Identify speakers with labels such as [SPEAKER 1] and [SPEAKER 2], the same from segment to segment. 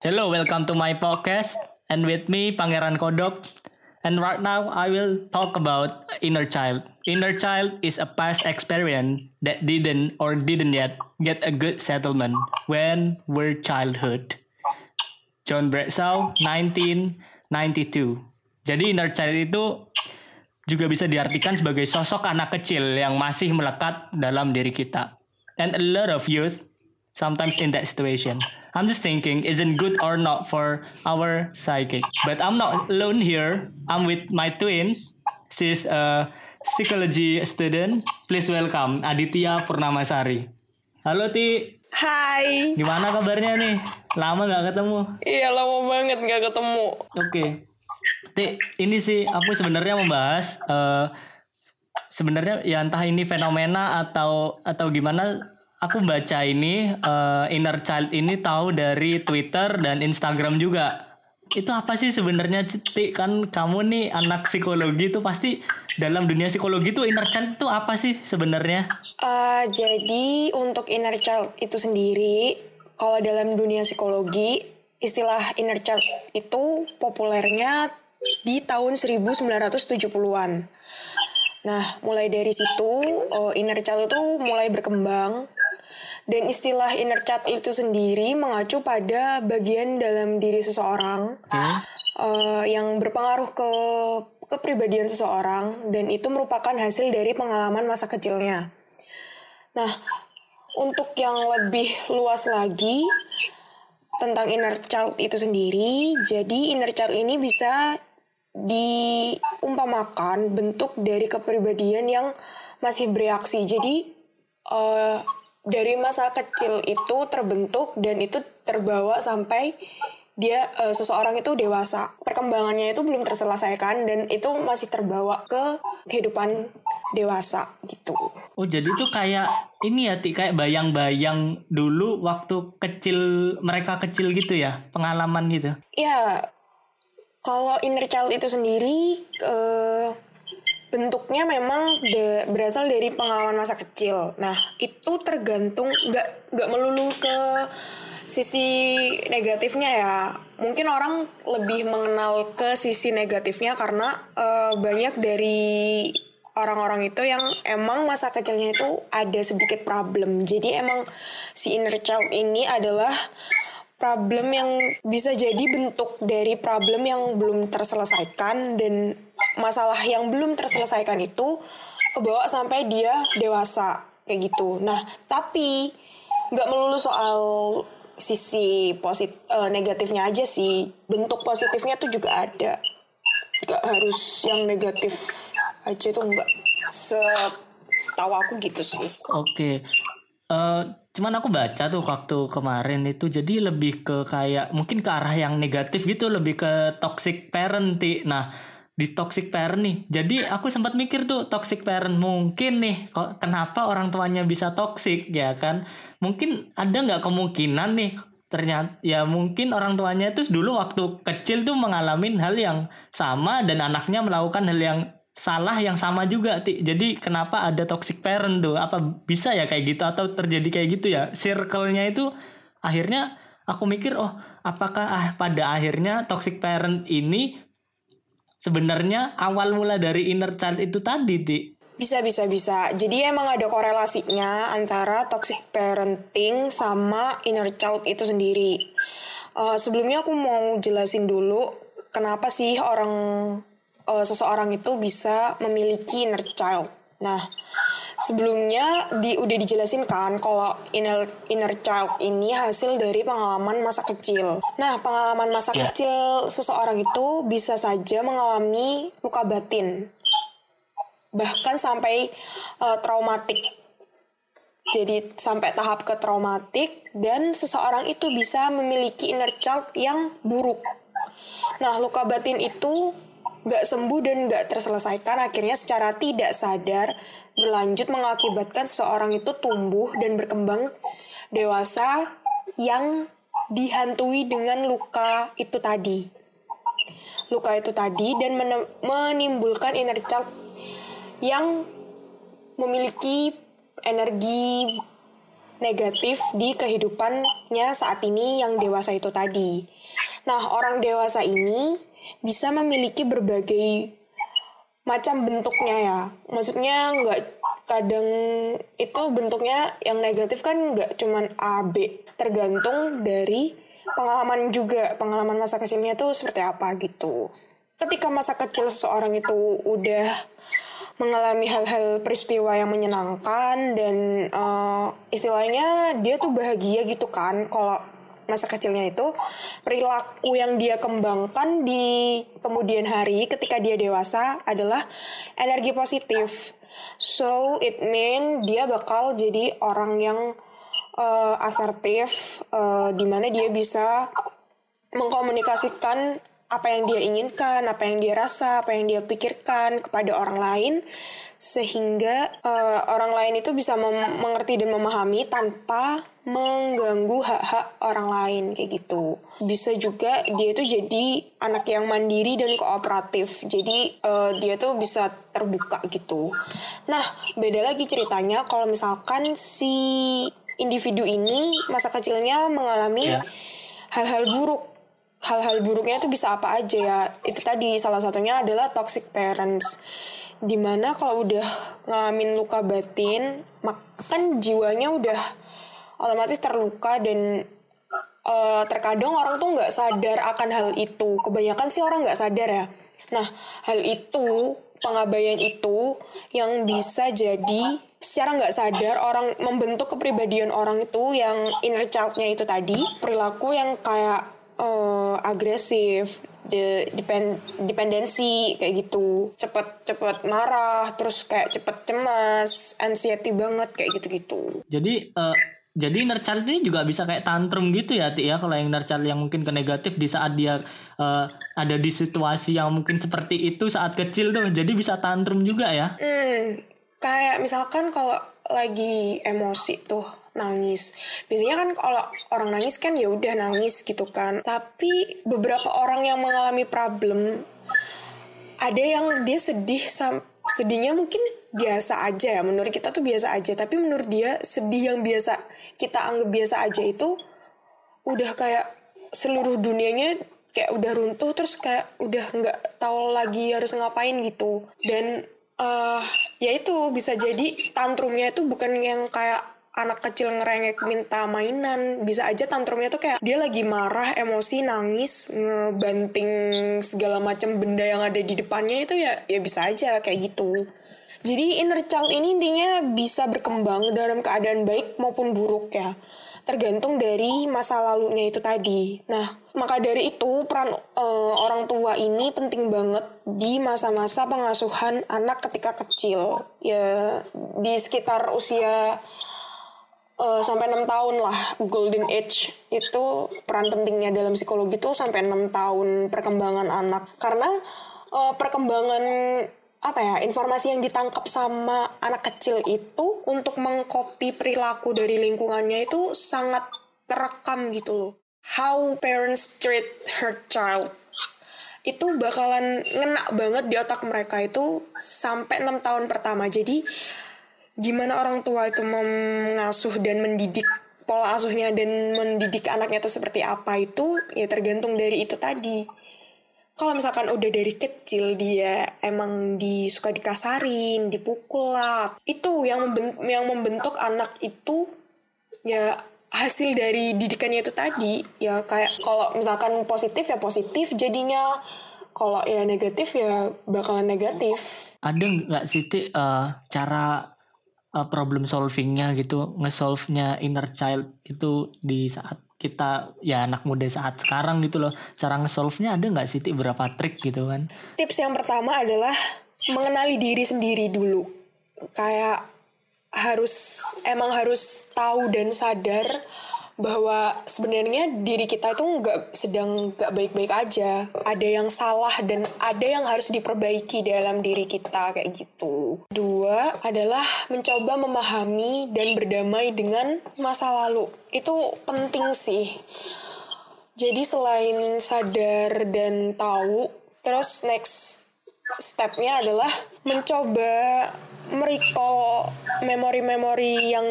[SPEAKER 1] Hello, welcome to my podcast. And with me, Pangeran Kodok. And right now, I will talk about inner child. Inner child is a past experience that didn't or didn't yet get a good settlement when we're childhood. John Bradshaw, 1992. Jadi inner child itu juga bisa diartikan sebagai sosok anak kecil yang masih melekat dalam diri kita. And a lot of youth sometimes in that situation. I'm just thinking, isn't good or not for our psychic? But I'm not alone here. I'm with my twins. She's a psychology student. Please welcome Aditya Purnamasari. Halo Ti,
[SPEAKER 2] Hai.
[SPEAKER 1] gimana kabarnya nih? Lama nggak ketemu.
[SPEAKER 2] Iya lama banget nggak ketemu.
[SPEAKER 1] Oke. Ti, ini sih aku sebenarnya membahas eh sebenarnya ya entah ini fenomena atau atau gimana aku baca ini eh, inner child ini tahu dari Twitter dan Instagram juga. Itu apa sih sebenarnya Ti? Kan kamu nih anak psikologi tuh pasti dalam dunia psikologi tuh inner child itu apa sih sebenarnya?
[SPEAKER 2] Eh, jadi untuk inner child itu sendiri, kalau dalam dunia psikologi, istilah inner child itu populernya di tahun 1970-an. Nah, mulai dari situ, eh, inner child itu mulai berkembang. Dan istilah inner child itu sendiri mengacu pada bagian dalam diri seseorang eh, yang berpengaruh ke kepribadian seseorang dan itu merupakan hasil dari pengalaman masa kecilnya. Nah, untuk yang lebih luas lagi tentang inner child itu sendiri, jadi inner child ini bisa diumpamakan bentuk dari kepribadian yang masih bereaksi. Jadi eh, dari masa kecil itu terbentuk dan itu terbawa sampai dia eh, seseorang itu dewasa. Perkembangannya itu belum terselesaikan dan itu masih terbawa ke kehidupan dewasa gitu.
[SPEAKER 1] Oh jadi tuh kayak ini ya Ti kayak bayang-bayang dulu waktu kecil mereka kecil gitu ya pengalaman gitu.
[SPEAKER 2] Ya, kalau inner child itu sendiri eh, bentuknya memang de- berasal dari pengalaman masa kecil. Nah, itu tergantung nggak nggak melulu ke sisi negatifnya ya. Mungkin orang lebih mengenal ke sisi negatifnya karena eh, banyak dari orang-orang itu yang emang masa kecilnya itu ada sedikit problem. Jadi emang si inner child ini adalah problem yang bisa jadi bentuk dari problem yang belum terselesaikan dan masalah yang belum terselesaikan itu kebawa sampai dia dewasa kayak gitu. Nah, tapi nggak melulu soal sisi posit eh, negatifnya aja sih. Bentuk positifnya tuh juga ada. Nggak harus yang negatif aja tuh nggak. Setahu aku gitu sih.
[SPEAKER 1] Oke. Eh cuman aku baca tuh waktu kemarin itu jadi lebih ke kayak mungkin ke arah yang negatif gitu lebih ke toxic parent Ti. Nah, di toxic parent nih. Jadi aku sempat mikir tuh toxic parent mungkin nih kok kenapa orang tuanya bisa toxic ya kan? Mungkin ada nggak kemungkinan nih ternyata ya mungkin orang tuanya itu dulu waktu kecil tuh mengalami hal yang sama dan anaknya melakukan hal yang salah yang sama juga Ti. Jadi kenapa ada toxic parent tuh? Apa bisa ya kayak gitu atau terjadi kayak gitu ya? Circle-nya itu akhirnya aku mikir oh apakah ah, pada akhirnya toxic parent ini sebenarnya awal mula dari inner child itu tadi Ti.
[SPEAKER 2] Bisa, bisa, bisa. Jadi emang ada korelasinya antara toxic parenting sama inner child itu sendiri. Eh, sebelumnya aku mau jelasin dulu kenapa sih orang eh, seseorang itu bisa memiliki inner child. Nah, sebelumnya di udah dijelasin kan kalau inner inner child ini hasil dari pengalaman masa kecil. Nah, pengalaman masa
[SPEAKER 1] Ya.
[SPEAKER 2] kecil seseorang itu bisa saja mengalami luka batin bahkan sampai uh, traumatik. Jadi sampai tahap ke traumatik dan seseorang itu bisa memiliki inner child yang buruk. Nah, luka batin itu nggak sembuh dan nggak terselesaikan akhirnya secara tidak sadar berlanjut mengakibatkan seseorang itu tumbuh dan berkembang dewasa yang dihantui dengan luka itu tadi. Luka itu tadi dan menimbulkan inner child yang memiliki energi negatif di kehidupannya saat ini yang dewasa itu tadi. Nah, orang dewasa ini bisa memiliki berbagai macam bentuknya ya. Maksudnya nggak kadang itu bentuknya yang negatif kan nggak cuman A, B. Tergantung dari pengalaman juga. Pengalaman masa kecilnya tuh seperti apa gitu. Ketika masa kecil seseorang itu udah mengalami hal-hal peristiwa yang menyenangkan dan uh, istilahnya dia tuh bahagia gitu kan kalau masa kecilnya itu perilaku yang dia kembangkan di kemudian hari ketika dia dewasa adalah energi positif. So it mean dia bakal jadi orang yang uh, asertif, uh, mana dia bisa mengkomunikasikan apa yang dia inginkan, apa yang dia rasa, apa yang dia pikirkan kepada orang lain sehingga uh, orang lain itu bisa mengerti dan memahami tanpa mengganggu hak-hak orang lain kayak gitu. Bisa juga dia itu jadi anak yang mandiri dan kooperatif. Jadi uh, dia tuh bisa terbuka gitu. Nah, beda lagi ceritanya kalau misalkan si individu ini masa kecilnya mengalami hal hal-hal buruk. Hal-hal buruknya itu bisa apa aja ya. Itu tadi salah satunya adalah toxic parents di mana kalau udah ngalamin luka batin kan jiwanya udah otomatis terluka dan uh, terkadang orang tuh nggak sadar akan hal itu. Kebanyakan sih orang nggak sadar ya. Nah hal itu pengabaian itu yang bisa jadi secara nggak sadar orang membentuk kepribadian orang itu yang inner childnya itu tadi perilaku yang kayak uh, agresif de depend dependensi kayak gitu. Cepet cepet marah terus kayak cepet cemas anxiety banget kayak gitu gitu
[SPEAKER 1] jadi uh, jadi child ini juga bisa kayak tantrum gitu ya Ti ya kalau yang child yang mungkin ke negatif di saat dia uh, ada di situasi yang mungkin seperti itu saat kecil tuh jadi bisa tantrum juga ya
[SPEAKER 2] hmm, kayak misalkan kalau lagi emosi tuh nangis. Biasanya kan kalau orang nangis kan ya udah nangis gitu kan. Tapi beberapa orang yang mengalami problem ada yang dia sedih sam sedihnya mungkin biasa aja ya. Menurut kita tuh biasa aja. Tapi menurut dia sedih yang biasa kita anggap biasa aja itu udah kayak seluruh dunianya kayak udah runtuh terus kayak udah nggak tahu lagi harus ngapain gitu. Dan uh, ya itu bisa jadi tantrumnya itu bukan yang kayak anak kecil ngerengek minta mainan bisa aja tantrumnya tuh kayak dia lagi marah emosi nangis ngebanting segala macam benda yang ada di depannya itu ya ya bisa aja kayak gitu jadi inner child ini intinya bisa berkembang dalam keadaan baik maupun buruk ya tergantung dari masa lalunya itu tadi. Nah, maka dari itu peran uh, orang tua ini penting banget di masa-masa pengasuhan anak ketika kecil. Ya di sekitar usia uh, sampai enam tahun lah golden age. Itu peran pentingnya dalam psikologi itu sampai enam tahun perkembangan anak. Karena uh, perkembangan apa ya informasi yang ditangkap sama anak kecil itu untuk mengcopy perilaku dari lingkungannya itu sangat terekam gitu loh. How parents treat her child. Itu bakalan ngena banget di otak mereka itu sampai enam tahun pertama. Jadi gimana orang tua itu mengasuh dan mendidik pola asuhnya dan mendidik anaknya itu seperti apa itu ya tergantung dari itu tadi. Kalau misalkan udah dari kecil dia emang disuka dikasarin dipukul lah itu yang membentuk, yang membentuk anak itu ya hasil dari didikannya itu tadi. Ya kayak kalau misalkan positif ya positif jadinya. Kalau ya negatif ya bakalan negatif.
[SPEAKER 1] Ada nggak sih uh, cara uh, problem solvingnya gitu ngesolve-nya inner child itu di saat kita ya anak muda saat sekarang gitu loh. Cara ngesolve-nya ada nggak sih berapa trik gitu kan?
[SPEAKER 2] Tips yang pertama adalah mengenali diri sendiri dulu. Kayak harus emang harus tahu dan sadar bahwa sebenarnya diri kita itu nggak sedang nggak baik-baik aja. Ada yang salah dan ada yang harus diperbaiki dalam diri kita kayak gitu. Dua adalah mencoba memahami dan berdamai dengan masa lalu. Itu penting sih. Jadi selain sadar dan tahu terus next stepnya adalah mencoba merecall memori-memori yang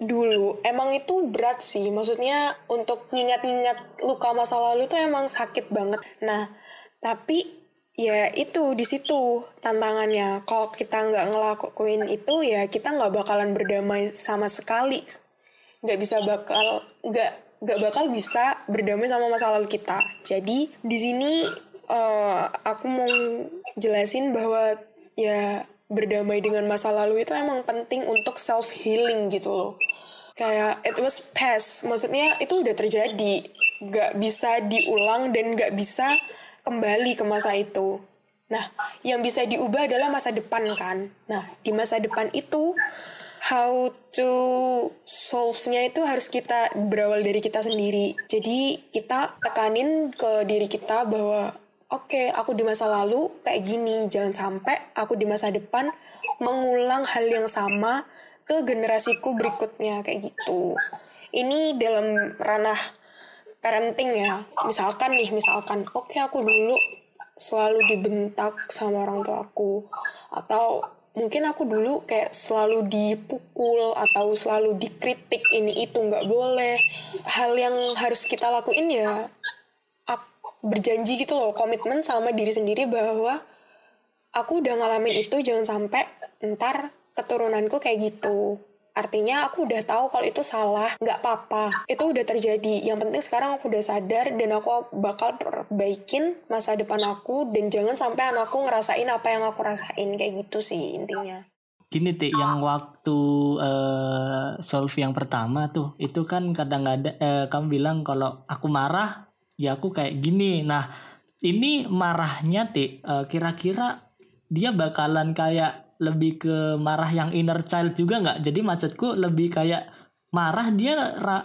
[SPEAKER 2] dulu emang itu berat sih. Maksudnya untuk ngingat-ngingat luka masa lalu tuh emang sakit banget. Nah tapi ya itu di situ tantangannya. Kalau kita nggak ngelakuin itu ya kita nggak bakalan berdamai sama sekali. Nggak bisa bakal nggak nggak bakal bisa berdamai sama masa lalu kita. Jadi di sini uh, aku mau jelasin bahwa ya berdamai dengan masa lalu itu emang penting untuk self healing gitu loh kayak it was past. Maksudnya itu udah terjadi. Gak bisa diulang dan gak bisa kembali ke masa itu. Nah yang bisa diubah adalah masa depan kan. Nah di masa depan itu how to solve-nya itu harus kita berawal dari kita sendiri. Jadi kita tekanin ke diri kita bahwa oke okay, aku di masa lalu kayak gini jangan sampai aku di masa depan mengulang hal yang sama ke generasiku berikutnya kayak gitu. Ini dalam ranah parenting ya. Misalkan nih misalkan oke okay, aku dulu selalu dibentak sama orang tua aku atau mungkin aku dulu kayak selalu dipukul atau selalu dikritik ini itu nggak boleh. Hal yang harus kita lakuin ya berjanji gitu loh komitmen sama diri sendiri bahwa aku udah ngalamin itu jangan sampai ntar keturunanku kayak gitu. Artinya aku udah tahu kalau itu salah nggak apa-apa. Itu udah terjadi. Yang penting sekarang aku udah sadar dan aku bakal perbaikin masa depan aku dan jangan sampai anakku ngerasain apa yang aku rasain. Kayak gitu sih intinya.
[SPEAKER 1] Gini tik yang waktu uh, solve yang pertama tuh itu kan kadang-kadang uh, kamu bilang kalau aku marah ya aku kayak gini. Nah ini marahnya ti uh, kira-kira dia bakalan kayak lebih ke marah yang inner child juga nggak? Jadi maksudku lebih kayak marah dia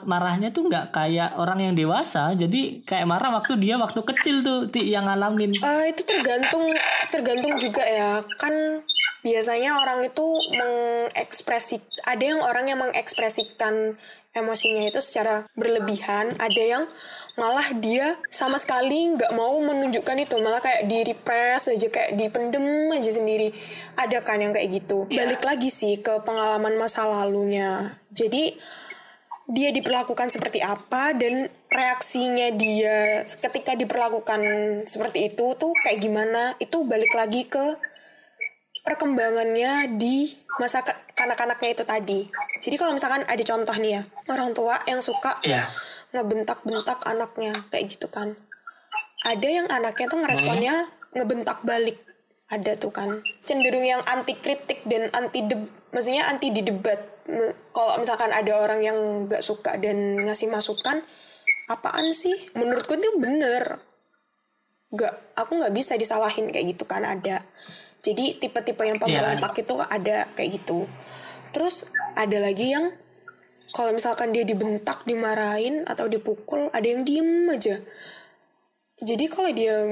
[SPEAKER 1] marahnya tuh nggak kayak orang yang dewasa. Jadi kayak marah waktu dia waktu kecil tuh yang ngalamin.
[SPEAKER 2] Uh, itu tergantung tergantung juga ya. Kan biasanya orang itu mengekspresi ada yang orang yang mengekspresikan emosinya itu secara berlebihan ada yang malah dia sama sekali nggak mau menunjukkan itu malah kayak di repress aja kayak dipendem aja sendiri. Ada kan yang kayak gitu. Yeah. balik lagi sih ke pengalaman masa lalunya. Jadi dia diperlakukan seperti apa dan reaksinya dia ketika diperlakukan seperti itu tuh kayak gimana itu balik lagi ke perkembangannya di masa kanak-kanaknya itu tadi. Jadi kalau misalkan ada contoh nih ya, orang tua yang suka yeah ngebentak-bentak anaknya kayak gitu kan. Ada yang anaknya tuh ngeresponnya ngebentak balik. Ada tuh kan. Cenderung yang anti kritik dan anti de maksudnya anti di debat kalau misalkan ada orang yang nggak suka dan ngasih masukan apaan sih? Menurutku itu bener. Nggak aku nggak bisa disalahin kayak gitu kan ada jadi tipe-tipe yang iya, pemberontak yeah. itu ada kayak gitu terus ada lagi yang kalau misalkan dia dibentak, dimarahin atau dipukul, ada yang diem aja. Jadi kalau dia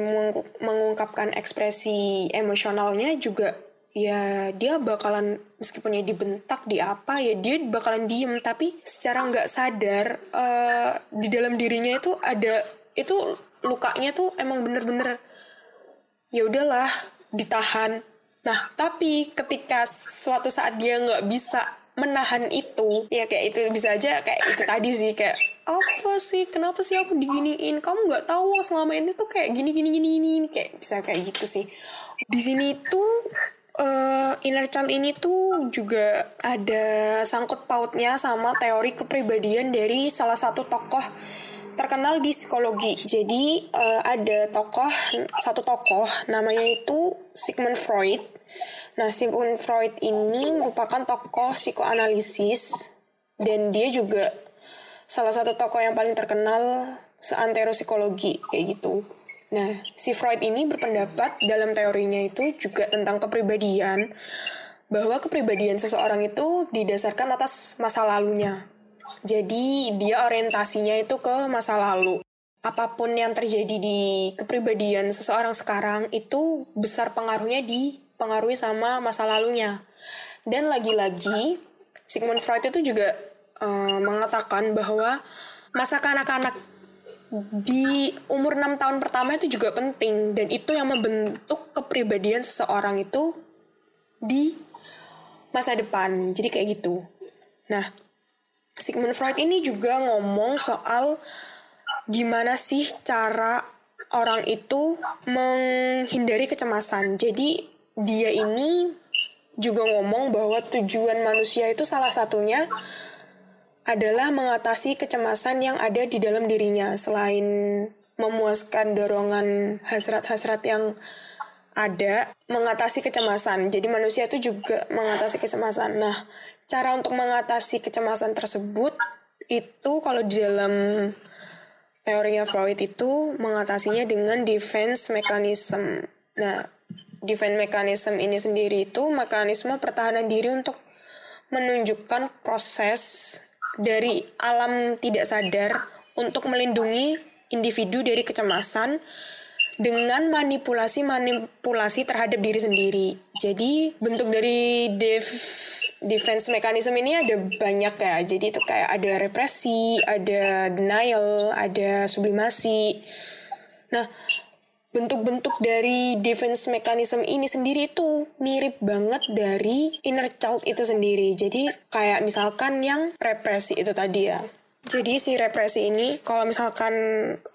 [SPEAKER 2] mengungkapkan ekspresi emosionalnya juga ya dia bakalan meskipun dia dibentak di apa ya dia bakalan diem tapi secara nggak sadar uh, di dalam dirinya itu ada itu lukanya tuh emang bener-bener ya udahlah ditahan. Nah tapi ketika suatu saat dia nggak bisa menahan itu ya kayak itu bisa aja kayak itu tadi sih kayak apa sih? Kenapa sih aku diginiin? Kamu nggak tahu selama ini tuh kayak gini gini gini gini kayak bisa kayak gitu sih. Di sini tuh uh, inner child ini tuh juga ada sangkut pautnya sama teori kepribadian dari salah satu tokoh terkenal di psikologi. Jadi uh, ada tokoh satu tokoh namanya itu Sigmund Freud Nah, Sigmund Freud ini merupakan tokoh psikoanalisis dan dia juga salah satu tokoh yang paling terkenal seantero psikologi kayak gitu. Nah, si Freud ini berpendapat dalam teorinya itu juga tentang kepribadian bahwa kepribadian seseorang itu didasarkan atas masa lalunya. Jadi, dia orientasinya itu ke masa lalu. Apa pun yang terjadi di kepribadian seseorang sekarang itu besar pengaruhnya di dipengaruhi sama masa lalunya. Dan lagi-lagi Sigmund Freud itu juga uh, mengatakan bahwa masa kanak-kanak di umur 6 tahun pertama itu juga penting dan itu yang membentuk kepribadian seseorang itu di masa depan. Jadi kayak gitu. Nah, Sigmund Freud ini juga ngomong soal gimana sih cara orang itu menghindari kecemasan. Jadi dia ini juga ngomong bahwa tujuan manusia itu salah satunya adalah mengatasi kecemasan yang ada di dalam dirinya selain memuaskan dorongan hasrat-hasrat yang ada mengatasi kecemasan. Jadi manusia itu juga mengatasi kecemasan. Nah, cara untuk mengatasi kecemasan tersebut itu kalau di dalam teorinya Freud itu mengatasinya dengan defense mechanism. Nah, defense mechanism ini sendiri itu mekanisme pertahanan diri untuk menunjukkan proses dari alam tidak sadar untuk melindungi individu dari kecemasan dengan manipulasi-manipulasi terhadap diri sendiri. Jadi bentuk dari def defense mechanism ini ada banyak ya. Jadi itu kayak ada represi, ada denial, ada sublimasi. Nah, bentuk-bentuk dari defense mechanism ini sendiri itu mirip banget dari inner child itu sendiri. Jadi kayak misalkan yang represi itu tadi ya. Jadi si represi ini kalau misalkan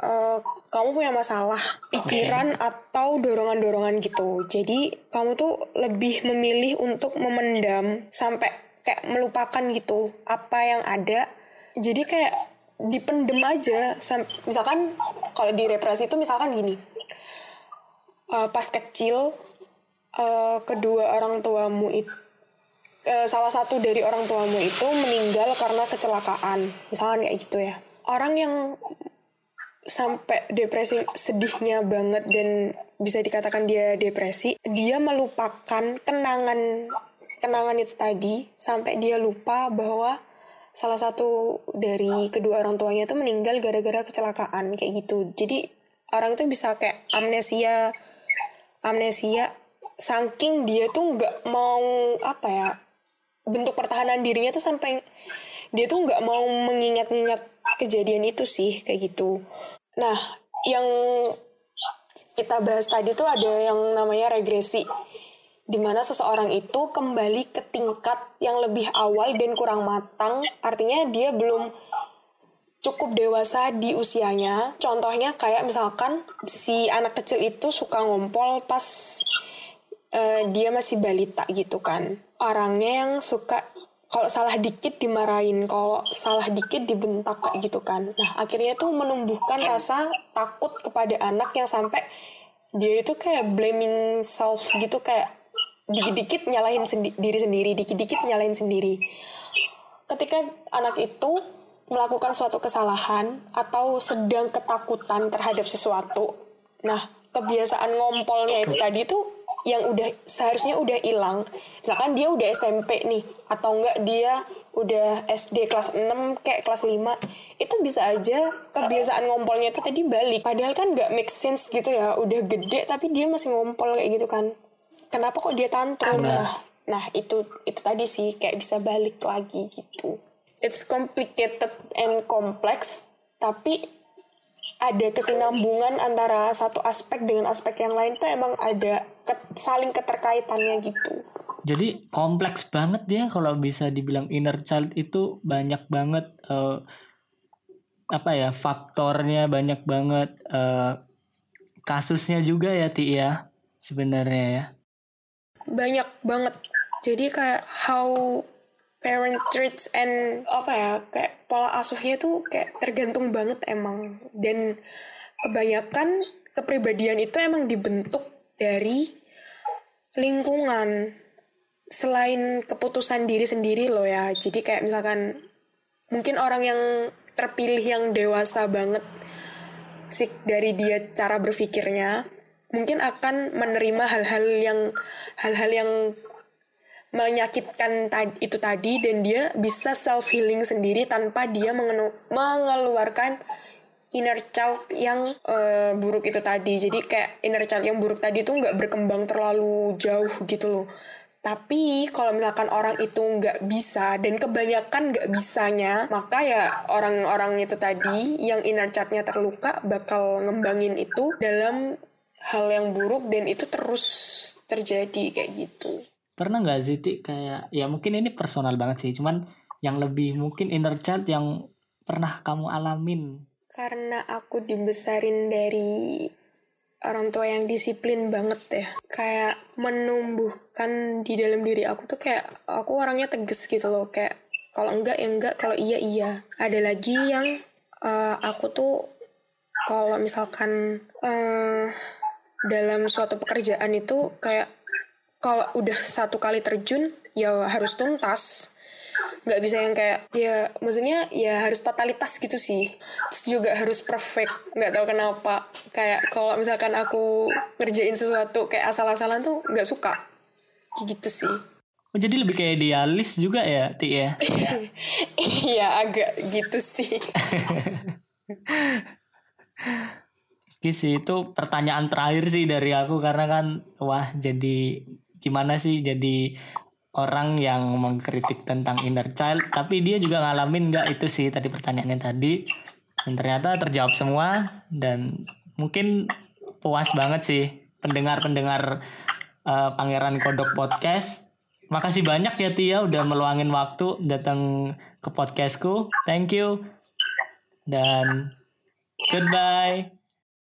[SPEAKER 2] uh, kamu punya masalah pikiran okay. atau dorongan-dorongan gitu. Jadi kamu tuh lebih memilih untuk memendam sampai kayak melupakan gitu apa yang ada. Jadi kayak dipendem aja. Misalkan kalau di represi itu misalkan gini. Uh, pas kecil uh, kedua orang tuamu itu e, salah satu dari orang tuamu itu meninggal karena kecelakaan misalnya kayak gitu ya orang yang sampai depresi sedihnya banget dan bisa dikatakan dia depresi dia melupakan kenangan kenangan itu tadi sampai dia lupa bahwa salah satu dari kedua orang tuanya itu meninggal gara-gara kecelakaan kayak gitu jadi orang itu bisa kayak amnesia amnesia saking dia tuh nggak mau apa ya bentuk pertahanan dirinya tuh sampai dia tuh nggak mau mengingat-ingat kejadian itu sih kayak gitu. Nah, yang kita bahas tadi tuh ada yang namanya regresi di mana seseorang itu kembali ke tingkat yang lebih awal dan kurang matang. Artinya dia belum cukup dewasa di usianya. Contohnya kayak misalkan si anak kecil itu suka ngompol pas uh, dia masih balita gitu kan. Orangnya yang suka kalau salah dikit dimarahin, kalau salah dikit dibentak kayak gitu kan. Nah, akhirnya tuh menumbuhkan rasa takut kepada anak yang sampai dia itu kayak blaming self gitu kayak dikit-dikit nyalahin sendi diri sendiri, dikit-dikit nyalahin sendiri. Ketika anak itu melakukan suatu kesalahan atau sedang ketakutan terhadap sesuatu, nah kebiasaan ngompolnya itu tadi tuh yang udah seharusnya udah hilang. Misalkan dia udah SMP nih atau enggak dia udah SD kelas 6 kayak kelas 5 itu bisa aja kebiasaan ngompolnya itu tadi balik. Padahal kan nggak make sense gitu ya udah gede tapi dia masih ngompol kayak gitu kan. Kenapa kok dia tantrum? Nah nah itu itu tadi sih kayak bisa balik lagi gitu. It's complicated and complex tapi ada kesinambungan antara satu aspek dengan aspek yang lain tuh emang ada ke, saling keterkaitannya gitu.
[SPEAKER 1] Jadi kompleks banget ya kalau bisa dibilang inner child itu banyak banget uh, apa ya faktornya banyak banget uh, kasusnya juga ya Ti ya sebenarnya ya.
[SPEAKER 2] Banyak banget. Jadi kayak how parent treats and apa ya kayak pola asuhnya tuh kayak tergantung banget emang. Dan kebanyakan kepribadian itu emang dibentuk dari lingkungan. Selain keputusan diri sendiri loh ya. Jadi kayak misalkan mungkin orang yang terpilih yang dewasa banget sih dari dia cara berpikirnya mungkin akan menerima hal-hal yang hal-hal yang menyakitkan itu tadi dan dia bisa self healing sendiri tanpa dia mengeluarkan inner child yang uh, buruk itu tadi. Jadi kayak inner child yang buruk tadi itu nggak berkembang terlalu jauh gitu loh. Tapi kalau misalkan orang itu nggak bisa dan kebanyakan nggak bisanya maka ya orang-orang itu tadi yang inner childnya terluka bakal ngembangin itu dalam hal yang buruk dan itu terus terjadi kayak gitu
[SPEAKER 1] pernah nggak sih Ti, kayak ya mungkin ini personal banget sih cuman yang lebih mungkin inner child yang pernah kamu alamin?
[SPEAKER 2] Karena aku dibesarin dari orang tua yang disiplin banget ya. Kayak menumbuhkan di dalam diri aku tuh kayak aku orangnya tegas gitu loh. Kayak kalau enggak ya enggak, kalau iya iya. Ada lagi yang uh, aku tuh kalau misalkan uh, dalam suatu pekerjaan itu kayak kalau udah satu kali terjun ya harus tuntas. Nggak bisa yang kayak ya maksudnya ya harus totalitas gitu sih. Terus juga harus perfect. Nggak tahu kenapa. Kayak kalau misalkan aku ngerjain sesuatu kayak asal-asalan tuh nggak suka. Gitu sih.
[SPEAKER 1] Oh, jadi lebih kayak idealis juga ya Ti ya?
[SPEAKER 2] Iya agak gitu sih.
[SPEAKER 1] Oke sih itu pertanyaan terakhir sih dari aku karena kan wah jadi gimana sih jadi orang yang mengkritik tentang inner child tapi dia juga ngalamin nggak itu sih tadi pertanyaannya tadi. Dan ternyata terjawab semua dan mungkin puas banget sih pendengar-pendengar uh, Pangeran Kodok Podcast. Makasih banyak ya Tia udah meluangin waktu datang ke podcastku. Thank you. Dan goodbye